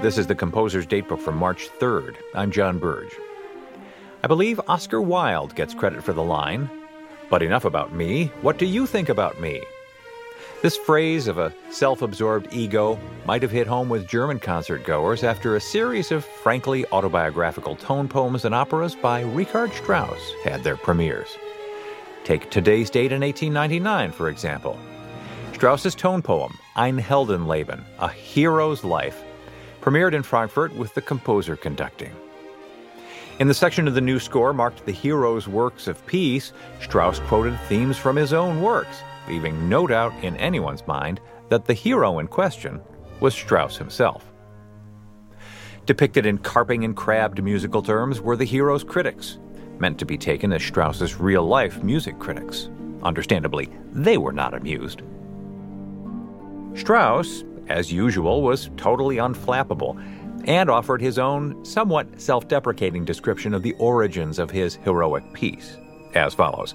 This is the Composer's Datebook for March 3rd. I'm John Burge. I believe Oscar Wilde gets credit for the line, But enough about me. What do you think about me? This phrase of a self absorbed ego might have hit home with German concert goers after a series of frankly autobiographical tone poems and operas by Richard Strauss had their premieres. Take today's date in 1899, for example. Strauss's tone poem, Ein Heldenleben, A Hero's Life, premiered in Frankfurt with the composer conducting. In the section of the new score marked the hero's works of peace, Strauss quoted themes from his own works, leaving no doubt in anyone's mind that the hero in question was Strauss himself. Depicted in carping and crabbed musical terms were the hero's critics, meant to be taken as Strauss's real life music critics. Understandably, they were not amused. Strauss, as usual, was totally unflappable and offered his own somewhat self deprecating description of the origins of his heroic piece, as follows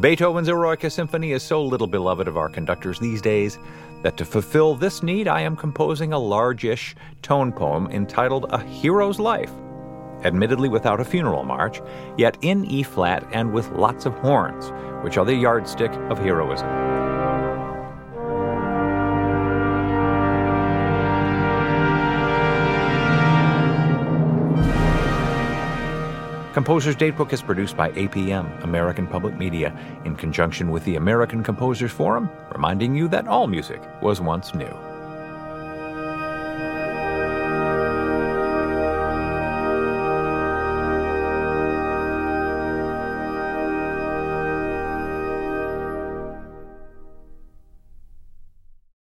Beethoven's Eroica Symphony is so little beloved of our conductors these days that to fulfill this need, I am composing a largish tone poem entitled A Hero's Life. Admittedly without a funeral march, yet in E flat and with lots of horns, which are the yardstick of heroism. Composer's Datebook is produced by APM, American Public Media, in conjunction with the American Composers Forum, reminding you that all music was once new.